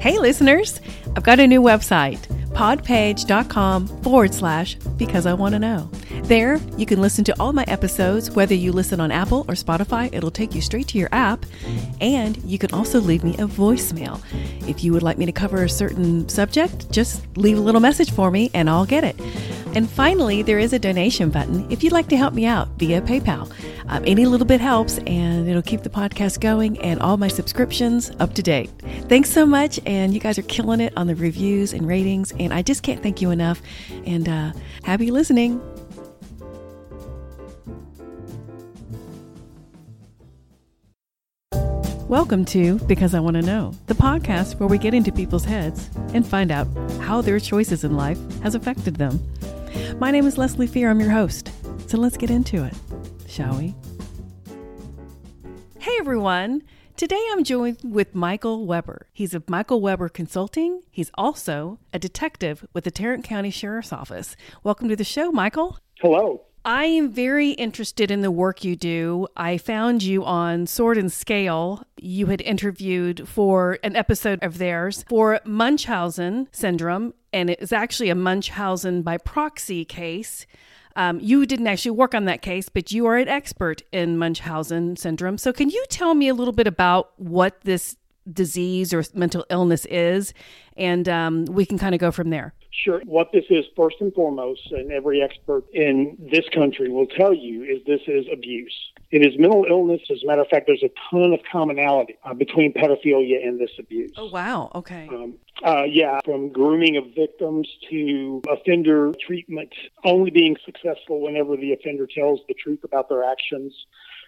Hey, listeners, I've got a new website, podpage.com forward slash because I want to know. There, you can listen to all my episodes, whether you listen on Apple or Spotify, it'll take you straight to your app. And you can also leave me a voicemail. If you would like me to cover a certain subject, just leave a little message for me and I'll get it. And finally, there is a donation button if you'd like to help me out via PayPal. Um, any little bit helps, and it'll keep the podcast going and all my subscriptions up to date. Thanks so much, and you guys are killing it on the reviews and ratings, and I just can't thank you enough. And uh, happy listening. Welcome to Because I Want to Know, the podcast where we get into people's heads and find out how their choices in life has affected them. My name is Leslie Fear. I'm your host. So let's get into it, shall we? Hey everyone. Today I'm joined with Michael Weber. He's of Michael Weber Consulting. He's also a detective with the Tarrant County Sheriff's Office. Welcome to the show, Michael. Hello. I am very interested in the work you do. I found you on Sword and Scale. You had interviewed for an episode of theirs for Munchausen syndrome, and it was actually a Munchausen by proxy case. Um, you didn't actually work on that case, but you are an expert in Munchausen syndrome. So, can you tell me a little bit about what this disease or mental illness is? And um, we can kind of go from there. Sure. What this is, first and foremost, and every expert in this country will tell you, is this is abuse. It is mental illness. As a matter of fact, there's a ton of commonality uh, between pedophilia and this abuse. Oh, wow. Okay. Um, uh, yeah, from grooming of victims to offender treatment only being successful whenever the offender tells the truth about their actions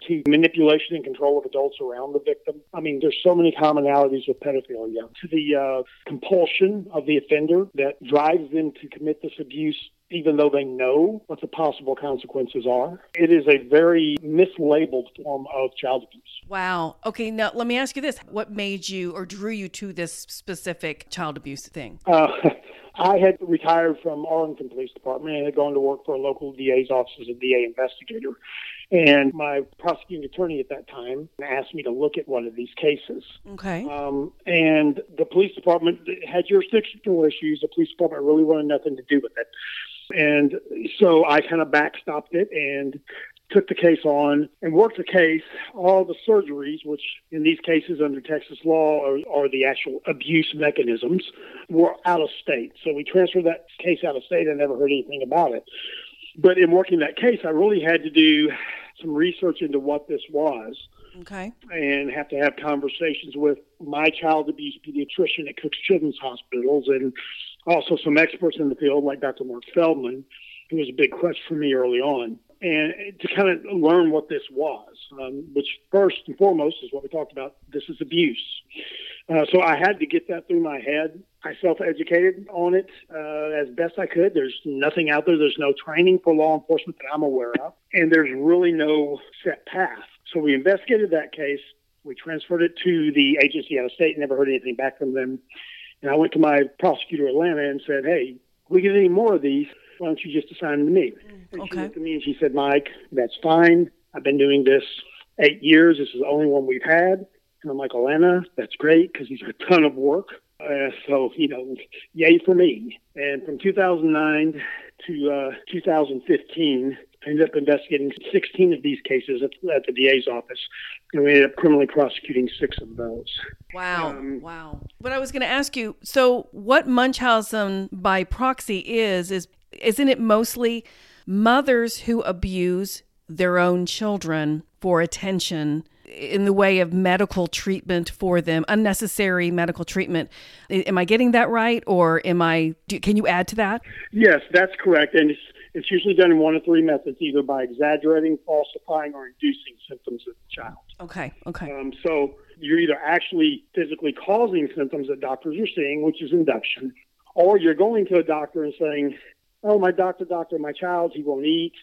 to manipulation and control of adults around the victim. I mean, there's so many commonalities with pedophilia to the uh, compulsion of the offender that drives them to commit this abuse even though they know what the possible consequences are. It is a very mislabeled form of child abuse. Wow. Okay, now let me ask you this. What made you or drew you to this specific child abuse thing? Uh, I had retired from Arlington Police Department and had gone to work for a local DA's office as a DA investigator. And my prosecuting attorney at that time asked me to look at one of these cases. Okay. Um, and the police department had jurisdictional issues. The police department really wanted nothing to do with it. And so I kind of backstopped it and took the case on and worked the case. All the surgeries, which in these cases under Texas law are, are, the actual abuse mechanisms, were out of state. So we transferred that case out of state. I never heard anything about it. But in working that case, I really had to do some research into what this was. Okay. And have to have conversations with my child abuse pediatrician at Cook's Children's Hospitals and also some experts in the field like Dr. Marc Feldman, who was a big crutch for me early on. And to kind of learn what this was, um, which first and foremost is what we talked about. This is abuse. Uh, so I had to get that through my head. I self-educated on it uh, as best I could. There's nothing out there. There's no training for law enforcement that I'm aware of, and there's really no set path. So we investigated that case. We transferred it to the agency out of state. Never heard anything back from them. And I went to my prosecutor in Atlanta and said, "Hey, if we get any more of these, why don't you just assign them to me?" And okay. she looked at me and she said, "Mike, that's fine. I've been doing this eight years. This is the only one we've had." And I'm like, Atlanta, that's great because these are a ton of work. Uh, so, you know, yay for me. And from 2009 to uh, 2015, I ended up investigating 16 of these cases at, at, the DA's office, and we ended up criminally prosecuting six of those. Wow. Um, wow. But I was going to ask you so, what Munchausen by proxy is, is isn't it mostly mothers who abuse their own children for attention? in the way of medical treatment for them, unnecessary medical treatment. Am I getting that right, or am I? Do, can you add to that? Yes, that's correct, and it's, usually done in one of three methods: either by exaggerating, falsifying, or inducing symptoms of the child. Okay. Okay. Um, so you're either actually physically causing symptoms that doctors are seeing, which is induction, or you're going to a doctor and saying, "Oh, my doctor, doctor, my child, he won't eat."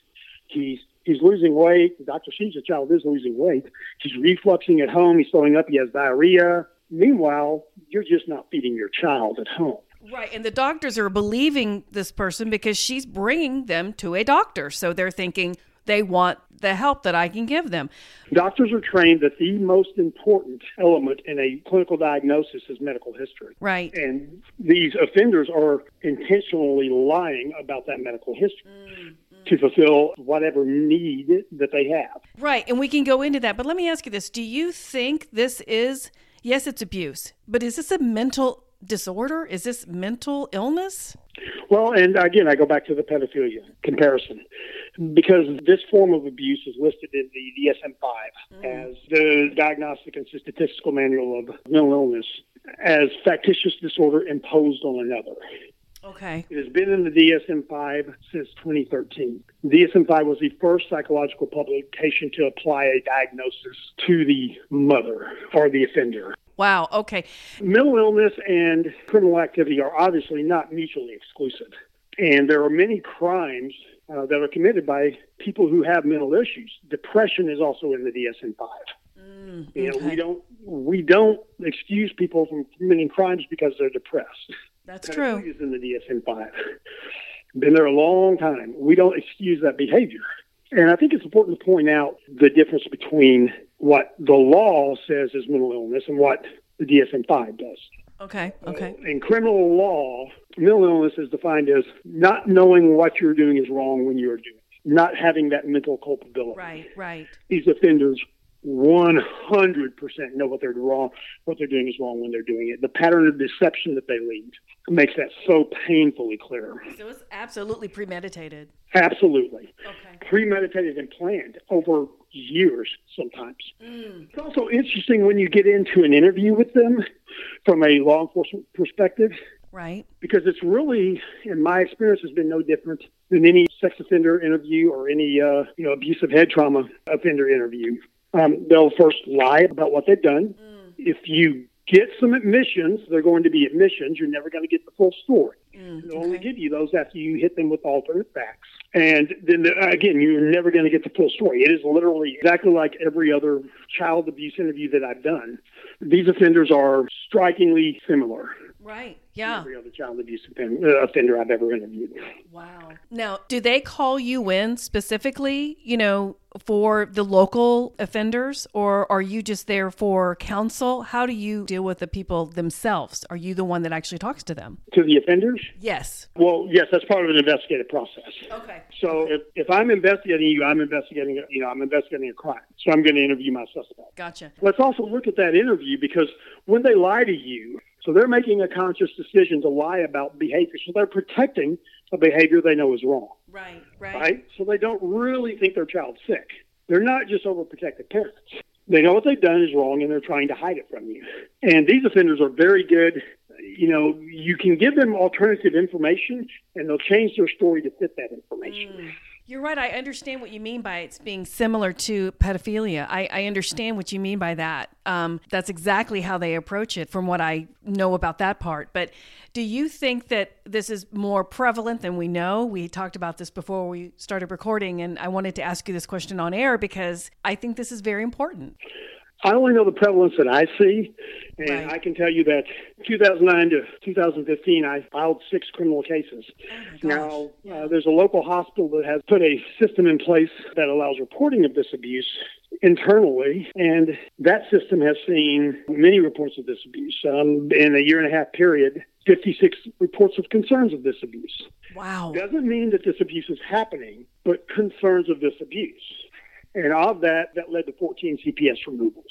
He's he's losing weight. The doctor sees the child is losing weight. He's refluxing at home. He's throwing up. He has diarrhea. Meanwhile, you're just not feeding your child at home. Right. And the doctors are believing this person because she's bringing them to a doctor. So they're thinking they want the help that I can give them. Doctors are trained that the most important element in a clinical diagnosis is medical history. Right. And these offenders are intentionally lying about that medical history. Mm to fulfill whatever need that they have. Right. And we can go into that. But let me ask you this Do you think this is, yes, it's abuse, but is this a mental disorder? Is this mental illness? Well, and again, I go back to the pedophilia comparison because this form of abuse is listed in the DSM 5 mm. as the Diagnostic and Statistical Manual of Mental Illness as factitious disorder imposed on another. Okay. It has been in the DSM 5 since 2013. DSM 5 was the first psychological publication to apply a diagnosis to the mother or the offender. Wow. Okay. Mental illness and criminal activity are obviously not mutually exclusive. And there are many crimes uh, that are committed by people who have mental issues. Depression is also in the DSM-5. Mm, okay. You know, we don't we don't excuse people from committing crimes because they're depressed. That's true. Is in the DSM-5. Been there a long time. We don't excuse that behavior. And I think it's important to point out the difference between what the law says is mental illness and what the DSM 5 does. Okay, okay. Uh, in criminal law, mental illness is defined as not knowing what you're doing is wrong when you're doing it, not having that mental culpability. Right, right. These offenders 100% know what they're wrong, what they're doing is wrong when they're doing it. The pattern of deception that they lead makes that so painfully clear. So it's absolutely premeditated. Absolutely. Okay. Premeditated and planned over years sometimes. Mm. It's also interesting when you get into an interview with them from a law enforcement perspective. Right. Because it's really, in my experience, has been no different than any sex offender interview or any, uh, you know, abusive head trauma offender interview. Um, they'll first lie about what they've done. Mm. If you get some admissions, they're going to be admissions. You're never going to get the full story. Mm, They'll only give you those after you hit them with alternate facts. And then the, again, you're never going to get the full story. It is literally exactly like every other child abuse interview that I've done. These offenders are strikingly similar. Right. Yeah. Every other child abuse uh, offender I've ever interviewed. Wow. Now, do they call you in specifically, you know, for the local offenders, or are you just there for counsel? How do you deal with the people themselves? Are you the one that actually talks to them? To the offenders? Yes. Well, yes, that's part of an investigative process. Okay. So if, if I'm investigating you, I'm investigating, you know, I'm investigating a crime. So I'm going to interview my suspect. Gotcha. Let's also look at that interview because when they lie to you, so they're making a conscious decision to lie about behavior. So they're protecting a behavior they know is wrong. Right, right. Right? So they don't really think their child's sick. They're not just overprotective parents. They know what they've done is wrong and they're trying to hide it from you. And these offenders are very good. You know, you can give them alternative information and they'll change their story to fit that information. Mm. You're right. I understand what you mean by it's being similar to pedophilia. I, I understand what you mean by that. Um, that's exactly how they approach it, from what I know about that part. But do you think that this is more prevalent than we know? We talked about this before we started recording, and I wanted to ask you this question on air because I think this is very important. I only know the prevalence that I see, and right. I can tell you that 2009 to 2015, I filed six criminal cases. Oh now, uh, there's a local hospital that has put a system in place that allows reporting of this abuse internally, and that system has seen many reports of this abuse. Um, in a year and a half period, 56 reports of concerns of this abuse. Wow. Doesn't mean that this abuse is happening, but concerns of this abuse. And of that, that led to 14 CPS removals.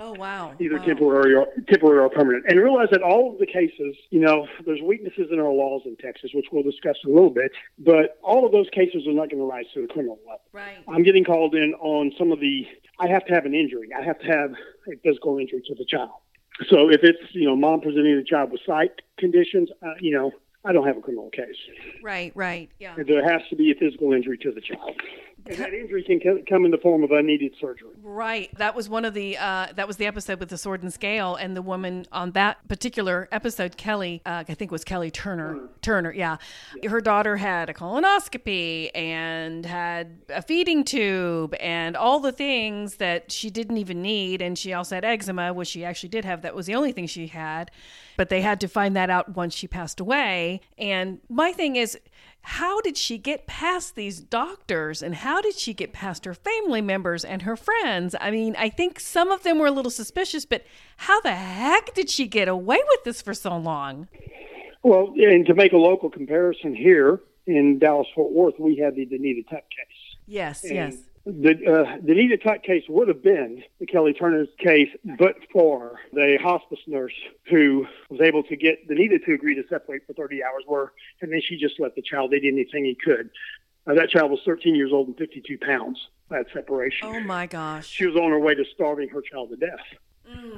Oh wow! Either wow. temporary or temporary or permanent. And realize that all of the cases, you know, there's weaknesses in our laws in Texas, which we'll discuss in a little bit. But all of those cases are not going to rise to the criminal level. Right. I'm getting called in on some of the. I have to have an injury. I have to have a physical injury to the child. So if it's you know mom presenting the child with sight conditions, uh, you know, I don't have a criminal case. Right. Right. Yeah. There has to be a physical injury to the child. And that injury can come in the form of unneeded surgery. Right. That was one of the uh, that was the episode with the sword and scale, and the woman on that particular episode, Kelly, uh, I think it was Kelly Turner. Turner. Turner, yeah. yeah. Her daughter had a colonoscopy and had a feeding tube and all the things that she didn't even need, and she also had eczema, which she actually did have. That was the only thing she had, but they had to find that out once she passed away. And my thing is how did she get past these doctors and how did she get past her family members and her friends? I mean, I think some of them were a little suspicious, but how the heck did she get away with this for so long? Well, and to make a local comparison here in Dallas Fort Worth, we had the Danita Tutt case. Yes, And yes. The uh, Danita Tutt case would have been the Kelly Turner's case, but for the hospice nurse who was able to get Danita to agree to separate for 30 hours, where and then she just let the child eat anything he could. Uh, that child was 13 years old and 52 pounds at separation. Oh my gosh. She was on her way to starving her child to death.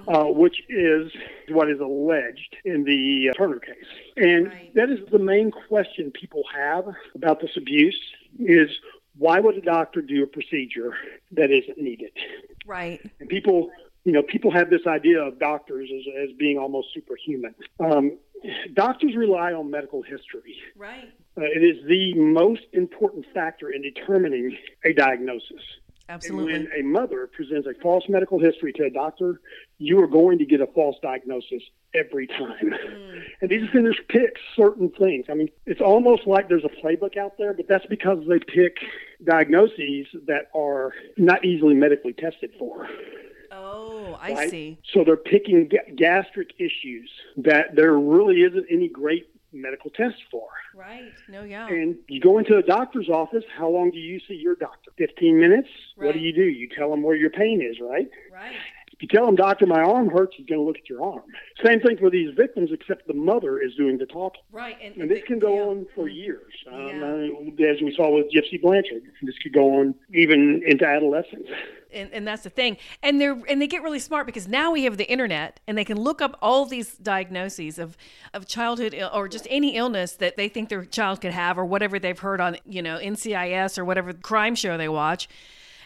Uh, which is what is alleged in the uh, Turner case. And Right. that is the main question people have about this abuse is why would a doctor do a procedure that isn't needed? Right. And people, you know, people have this idea of doctors as, as being almost superhuman. Um, doctors rely on medical history. Right. Uh, it is the most important factor in determining a diagnosis. Absolutely. And when a mother presents a false medical history to a doctor, you are going to get a false diagnosis every time. Hmm. And these offenders pick certain things. I mean, it's almost like there's a playbook out there, but that's because they pick diagnoses that are not easily medically tested for. oh, I right? see. So they're picking ga- gastric issues that there really isn't any great medical test for. Right. No, yeah. And you go into a doctor's office, how long do you see your doctor? 15 minutes? What do you do? You tell them where your pain is, right? right. If you tell him, doctor, my arm hurts, he's going to look at your arm. Same thing for these victims, except the mother is doing the talking. Right. And, And this can go yeah. on for years. Um, Yeah. uh, as we saw with Gypsy Blanchard, this could go on even into adolescence. and, and that's the thing and they're and they get really smart because now we have the internet and they can look up all these diagnoses of of childhood Ill, or just any illness that they think their child could have or whatever they've heard on you know NCIS or whatever crime show they watch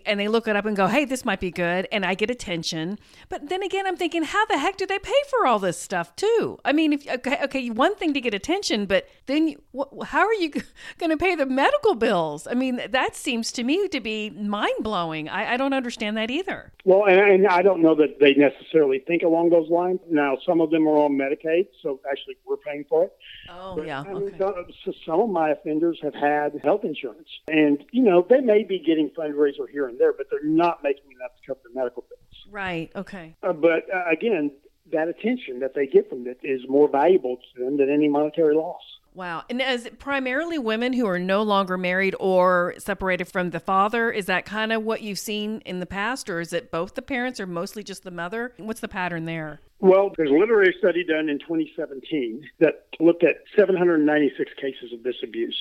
and they look it up and go hey this might be good and I get attention but then again I'm thinking how the heck do they pay for all this stuff too I mean if okay, okay one thing to get attention but then you, wh- how are you going to pay the medical bills I mean that seems to me to be mind blowing I, I don't understand that either Well, and, and I don't know that they necessarily think along those lines. Now, some of them are on Medicaid, so actually we're paying for it. Oh But, yeah. I mean, Okay. so- so some of my offenders have had health insurance, and you know they may be getting fundraiser here and there, but they're not making enough to cover their medical bills. Right. Okay. Uh, but uh, again, that attention that they get from it is more valuable to them than any monetary loss. Wow. And is it primarily women who are no longer married or separated from the father? Is that kind of what you've seen in the past, or is it both the parents or mostly just the mother? What's the pattern there? Well, there's a literary study done in 2017 that looked at 796 cases of this abuse.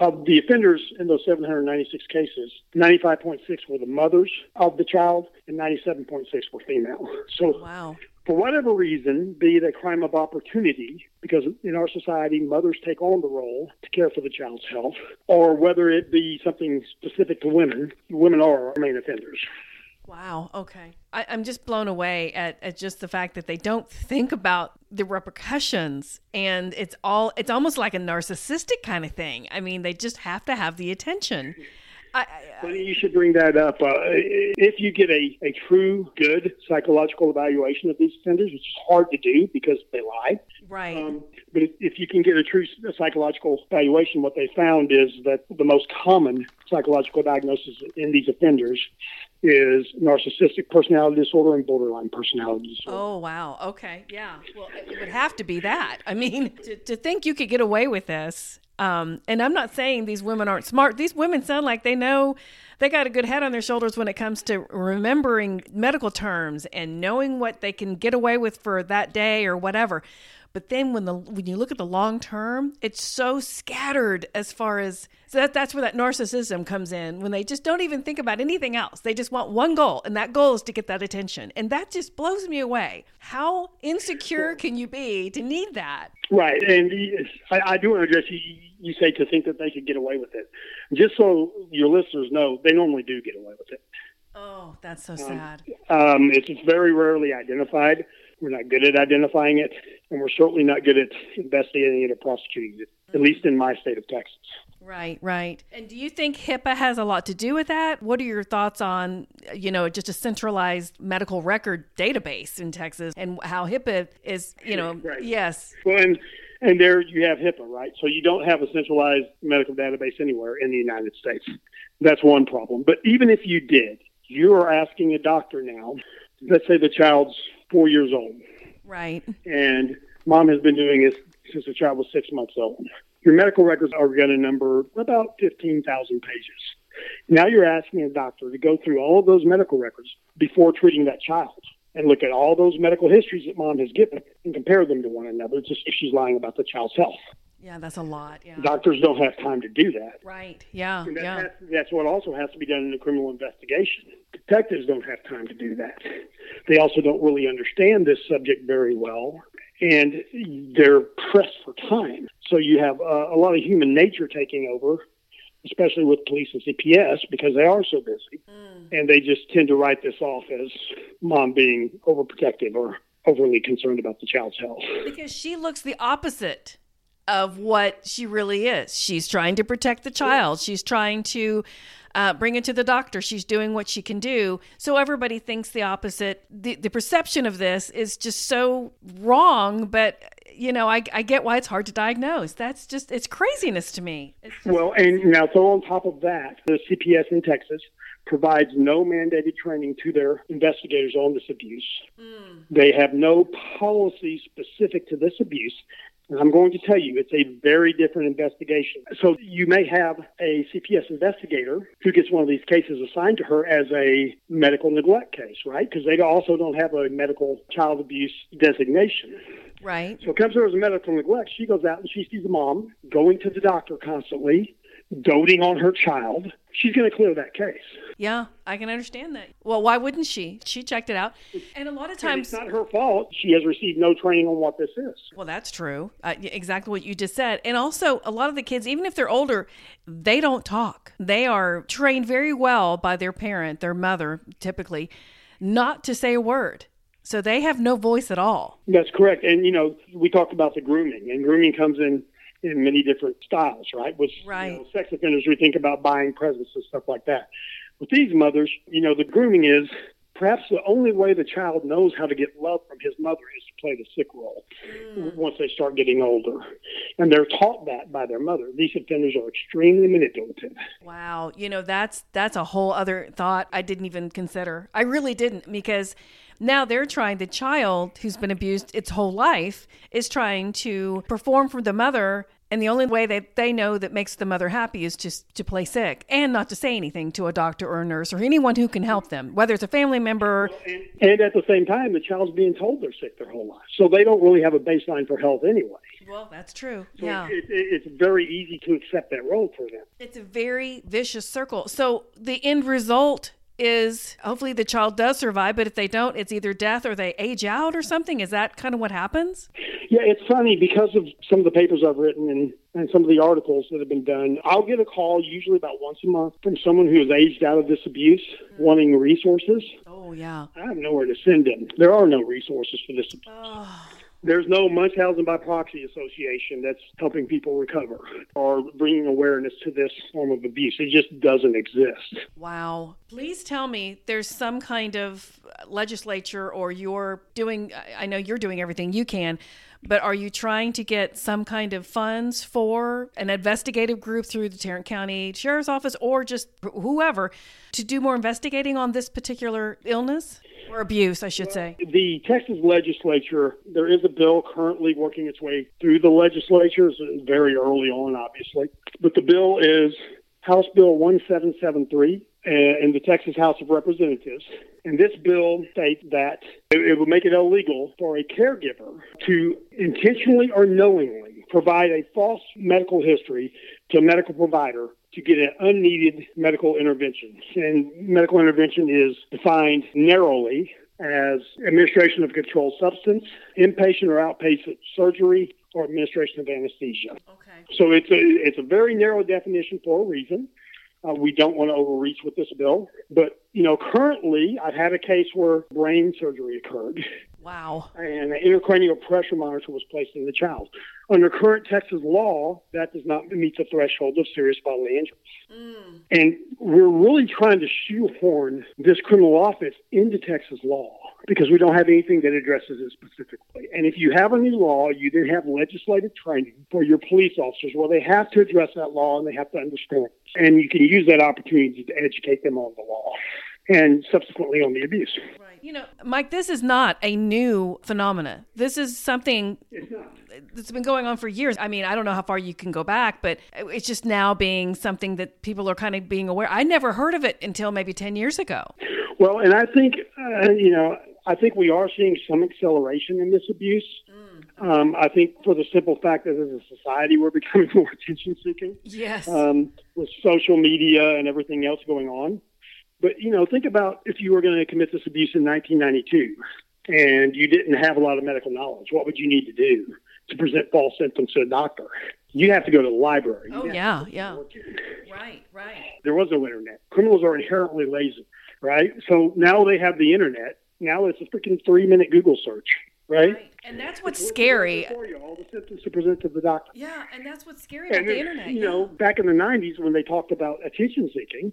Of the offenders in those 796 cases, 95.6 were the mothers of the child and 97.6 were female. So Wow. for whatever reason, be it a crime of opportunity, because in our society, mothers take on the role to care for the child's health, or whether it be something specific to women, women are our main offenders. Wow. Okay. I, I'm just blown away at, at just the fact that they don't think about the repercussions, and it's all it's almost like a narcissistic kind of thing. I mean, they just have to have the attention. I, I, Funny you should bring that up. Uh, if you get a, a true, good psychological evaluation of these offenders, which is hard to do because they lie, right. um, but if, if you can get a true psychological evaluation, what they found is that the most common psychological diagnosis in these offenders is narcissistic personality disorder and borderline personality disorder. Oh wow. Okay. Yeah. Well, it would have to be that. I mean, to, to think you could get away with this. Um, and I'm not saying these women aren't smart. These women sound like they know they got a good head on their shoulders when it comes to remembering medical terms and knowing what they can get away with for that day or whatever. But then when the when you look at the long term, it's so scattered as far as so that that's where that narcissism comes in when they just don't even think about anything else. They just want one goal, and that goal is to get that attention. And that just blows me away. How insecure can you be to need that? Right, and I, I do want to address you. You say to think that they could get away with it. Just so your listeners know, they normally do get away with it. Oh, that's so sad. Um, it's it's very rarely identified. We're not good at identifying it, and we're certainly not good at investigating it or prosecuting it, at mm-hmm. least in my state of Texas. Right, right. And do you think HIPAA has a lot to do with that? What are your thoughts on, you know, just a centralized medical record database in Texas and how HIPAA is, you know, Right. yes. Well, and And there you have HIPAA, right? So you don't have a centralized medical database anywhere in the United States. That's one problem. But even if you did, you are asking a doctor now, let's say the child's four years old. Right. And mom has been doing this since the child was six months old. Your medical records are going to number about 15,000 pages. Now you're asking a doctor to go through all of those medical records before treating that child and look at all those medical histories that mom has given and compare them to one another to see if she's lying about the child's health. Yeah, that's a lot. Yeah. Doctors don't have time to do that. Right. Yeah. And that yeah. has- that's what also has to be done in a criminal investigation. Detectives don't have time to do that. They also don't really understand this subject very well, and they're pressed for time. So you have uh, a lot of human nature taking over, especially with police and CPS, because they are so busy, and they just tend to write this off as mom being overprotective or overly concerned about the child's health. Because she looks the opposite of what she really is. She's trying to protect the child. She's trying to uh, bring it to the doctor. She's doing what she can do. So everybody thinks the opposite. The, the perception of this is just so wrong, but you know, I, I get why it's hard to diagnose. That's just, it's craziness to me. Well, and now so on top of that, the CPS in Texas provides no mandated training to their investigators on this abuse. They have no policy specific to this abuse. And I'm going to tell you, it's a very different investigation. So you may have a CPS investigator who gets one of these cases assigned to her as a medical neglect case, right? Because they also don't have a medical child abuse designation. right. So it comes to her as a medical neglect. She goes out and she sees the mom going to the doctor constantly, doting on her child. She's going to clear that case. Yeah, I can understand that. Well, why wouldn't she? She checked it out. And a lot of And times, it's not her fault. She has received no training on what this is. Well, that's true. Uh, exactly what you just said. And also, a lot of the kids, even if they're older, they don't talk. They are trained very well by their parent, their mother, typically, not to say a word. So they have no voice at all. That's correct. And, you know, we talked about the grooming, and grooming comes in in many different styles, right? With Right. You know, sex offenders, we think about buying presents and stuff like that. With these mothers, you know, the grooming is perhaps the only way the child knows how to get love from his mother is to play the sick role mm. once they start getting older. And they're taught that by their mother. These offenders are extremely manipulative. Wow, you know that's that's a whole other thought I didn't even consider. I really didn't because now they're trying the child who's been abused its whole life is trying to perform for the mother and the only way that they know that makes the mother happy is just to play sick and not to say anything to a doctor or a nurse or anyone who can help them, whether it's a family member. And, and at the same time, the child's being told they're sick their whole life. So they don't really have a baseline for health anyway. Well, that's true. So Yeah. it, it, it's very easy to accept that role for them. It's a very vicious circle. So the end result is hopefully the child does survive, but if they don't, it's either death or they age out or something. Is that kind of what happens? Yeah, it's funny because of some of the papers I've written and, and some of the articles that have been done. I'll get a call usually about once a month from someone who has aged out of this abuse, mm-hmm. wanting resources. Oh, yeah. I have nowhere to send them. There are no resources for this. There's no Munchausen by proxy association that's helping people recover or bringing awareness to this form of abuse. It just doesn't exist. Wow. Please tell me there's some kind of legislature or you're doing, I know you're doing everything you can, but are you trying to get some kind of funds for an investigative group through the Tarrant County Sheriff's Office or just whoever to do more investigating on this particular illness or abuse, I should say? The Texas legislature, there is a bill currently working its way through the legislature. It's very early on, obviously. But the bill is House Bill 1773 uh, Uh, in the Texas House of Representatives. And this bill states that it, would make it illegal for a caregiver to intentionally or knowingly provide a false medical history to a medical provider to get an unneeded medical intervention. And medical intervention is defined narrowly as administration of controlled substance, inpatient or outpatient surgery, or administration of anesthesia. Okay. So it's a it's a very narrow definition for a reason. Uh, we don't want to overreach with this bill, but you know, currently I've had a case where brain surgery occurred Wow. and an intracranial pressure monitor was placed in the child. Under current Texas law, that does not meet the threshold of serious bodily injury. Hmm. And we're really trying to shoehorn this criminal offense into Texas law. because we don't have anything that addresses it specifically. And if you have a new law, you then have legislative training for your police officers Well, they have to address that law and they have to understand it. And you can use that opportunity to educate them on the law and subsequently on the abuse. Right. You know, Mike, this is not a new phenomena. This is something that's been going on for years. I mean, I don't know how far you can go back, but it's just now being something that people are kind of being aware. I never heard of it until maybe 10 years ago. Well, and I think, uh, you know, I think we are seeing some acceleration in this abuse. Mm. Um, I think for the simple fact that as a society we're becoming more attention seeking. Yes. Um, with social media and everything else going on. But, you know, think about if you were going to commit this abuse in 1992 and you didn't have a lot of medical knowledge, what would you need to do to present false symptoms to a doctor? You have to go to the library. Oh, yeah, yeah. Right, right. There was no internet. Criminals are inherently lazy, right? So now they have the internet. Now it's a freaking three minute Google search. Right? right? And that's what's scary. For You, all the symptoms to present to the doctor. Yeah, and that's what's scary about the internet. You yeah. know, back in the 90s when they talked about attention seeking,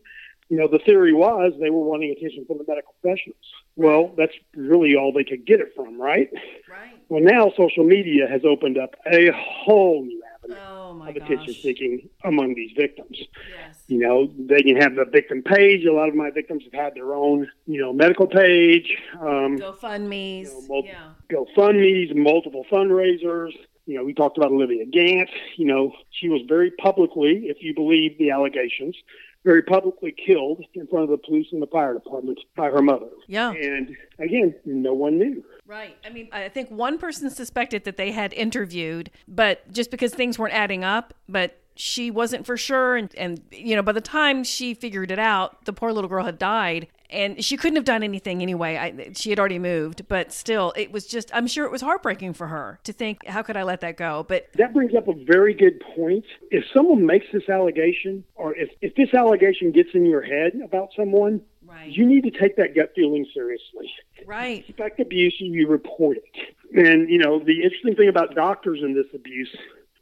you know, the theory was they were wanting attention from the medical professionals. Well, that's really all they could get it from, right? Right. Well, now social media has opened up a whole new avenue oh of attention seeking among these victims. Yes. You know, they can have the victim page. A lot of my victims have had their own, you know, medical page. Um, GoFundMe's. You know, mul- yeah. GoFundMe's, multiple fundraisers. You know, we talked about Olivia Gant. You know, she was very publicly, if you believe the allegations, very publicly killed in front of the police and the fire department by her mother. Yeah. And again, no one knew. Right. I mean, I think one person suspected that they had interviewed, but just because things weren't adding up, but she wasn't for sure and, and you know by the time she figured it out the poor little girl had died and she couldn't have done anything anyway. I, she had already moved but still it was just i'm sure it was heartbreaking for her to think how could i let that go? But that brings up a very good point. If someone makes this allegation or if, if this allegation gets in your head about someone right. you need to take that gut feeling seriously. Right. Suspect abuse you report it. And you know the interesting thing about doctors in this abuse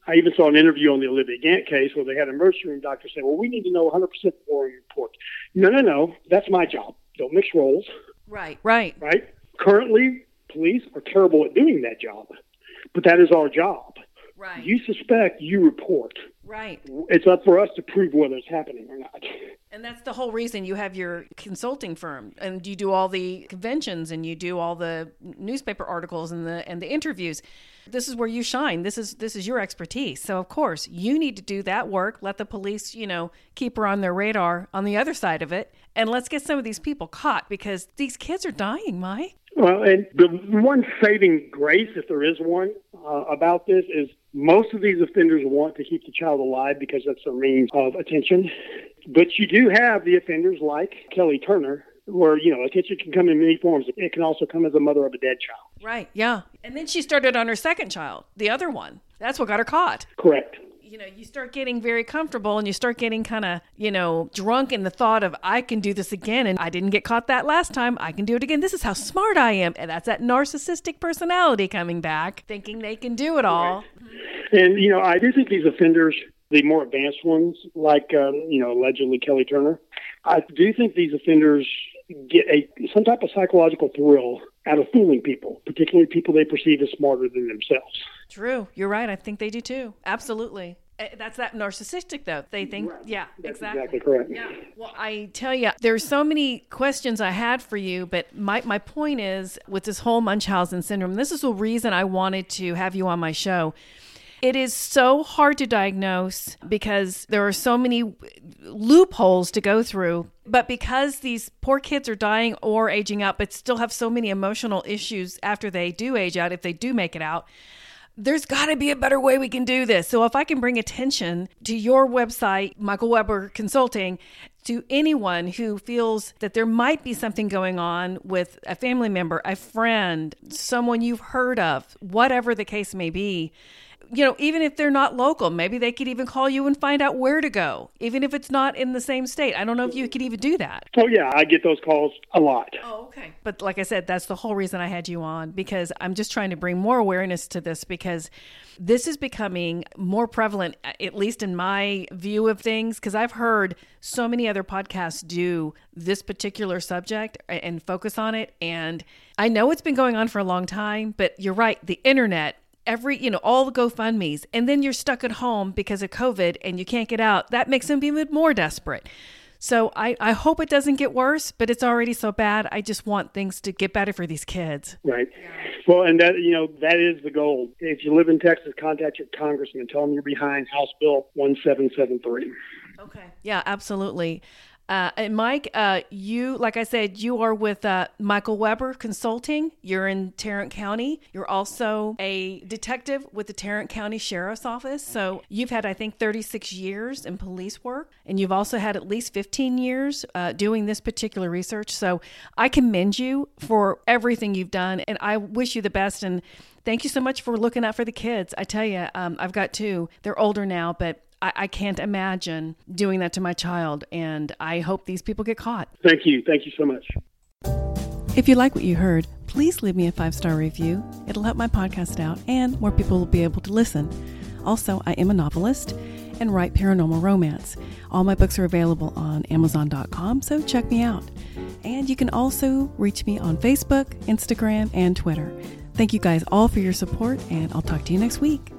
I even saw an interview on the Olivia Gant case where they had a emergency room doctor say, "Well, we need to know 100% before we report." No, no, no. That's my job. Don't mix roles. Right. Right. Right. Currently, police are terrible at doing that job, but that is our job. Right. You suspect, you report. Right. It's up for us to prove whether it's happening or not. And that's the whole reason you have your consulting firm and you do all the conventions and you do all the newspaper articles and the and the interviews. This is where you shine. This is this is your expertise. So of course, you need to do that work. Let the police, you know, keep her on their radar on the other side of it. And let's get some of these people caught because these kids are dying, Mike. Well, and the one saving grace, if there is one, uh, about this is most of these offenders want to keep the child alive because that's their means of attention. But you do have the offenders like Kelly Turner, where you know attention can come in many forms. It can also come as a mother of a dead child. Right. Yeah. And then she started on her second child, the other one. That's what got her caught. Correct you know, you start getting very comfortable and you start getting kind of, you know, drunk in the thought of, I can do this again and I didn't get caught that last time. I can do it again. This is how smart I am. And that's that narcissistic personality coming back, thinking they can do it all. Right. And, you know, I do think these offenders, the more advanced ones, like, um, you know, allegedly Kelly Turner, I do think these offenders get a some type of psychological thrill out of fooling people, particularly people they perceive as smarter than themselves. True. You're right. I think they do too. Absolutely. Eh, that's that narcissistic though. They think, right. yeah, That's exactly. exactly correct. Yeah. Well, I tell you, there's so many questions I had for you, but my my point is with this whole Munchausen syndrome. This is the reason I wanted to have you on my show. It is so hard to diagnose because there are so many loopholes to go through. But because these poor kids are dying or aging out, but still have so many emotional issues after they do age out, if they do make it out, there's got to be a better way we can do this. So if I can bring attention to your website, Michael Weber Consulting, to anyone who feels that there might be something going on with a family member, a friend, someone you've heard of, whatever the case may be, you know, even if they're not local, maybe they could even call you and find out where to go, even if it's not in the same state. I don't know if you could even do that. Oh, yeah, I get those calls a lot. Oh, okay. But like I said, that's the whole reason I had you on because I'm just trying to bring more awareness to this because this is becoming more prevalent, at least in my view of things, because I've heard so many other podcasts do this particular subject and focus on it. And I know it's been going on for a long time, but you're right. The internet every you know all the gofundme's and then you're stuck at home because of covid and you can't get out that makes them even more desperate. So I, I hope it doesn't get worse but it's already so bad. I just want things to get better for these kids. Right. Well and that you know that is the goal. If you live in texas contact your congressman. Tell them you're behind house bill 1773 okay. Yeah absolutely uh, and Mike, uh, you, like I said, you are with uh, Michael Weber Consulting. You're in Tarrant County. You're also a detective with the Tarrant County Sheriff's Office. So you've had, I think, 36 years in police work, and you've also had at least 15 years uh, doing this particular research. So I commend you for everything you've done, and I wish you the best. And thank you so much for looking out for the kids. I tell you, um, I've got two. They're older now, but I, I can't imagine doing that to my child. And I hope these people get caught. Thank you. Thank you so much. If you like what you heard, please leave me a five star review. It'll help my podcast out and more people will be able to listen. Also, I am a novelist and write paranormal romance. All my books are available on Amazon.com, so check me out. And you can also reach me on Facebook, Instagram, and Twitter. Thank you guys all for your support, and I'll talk to you next week.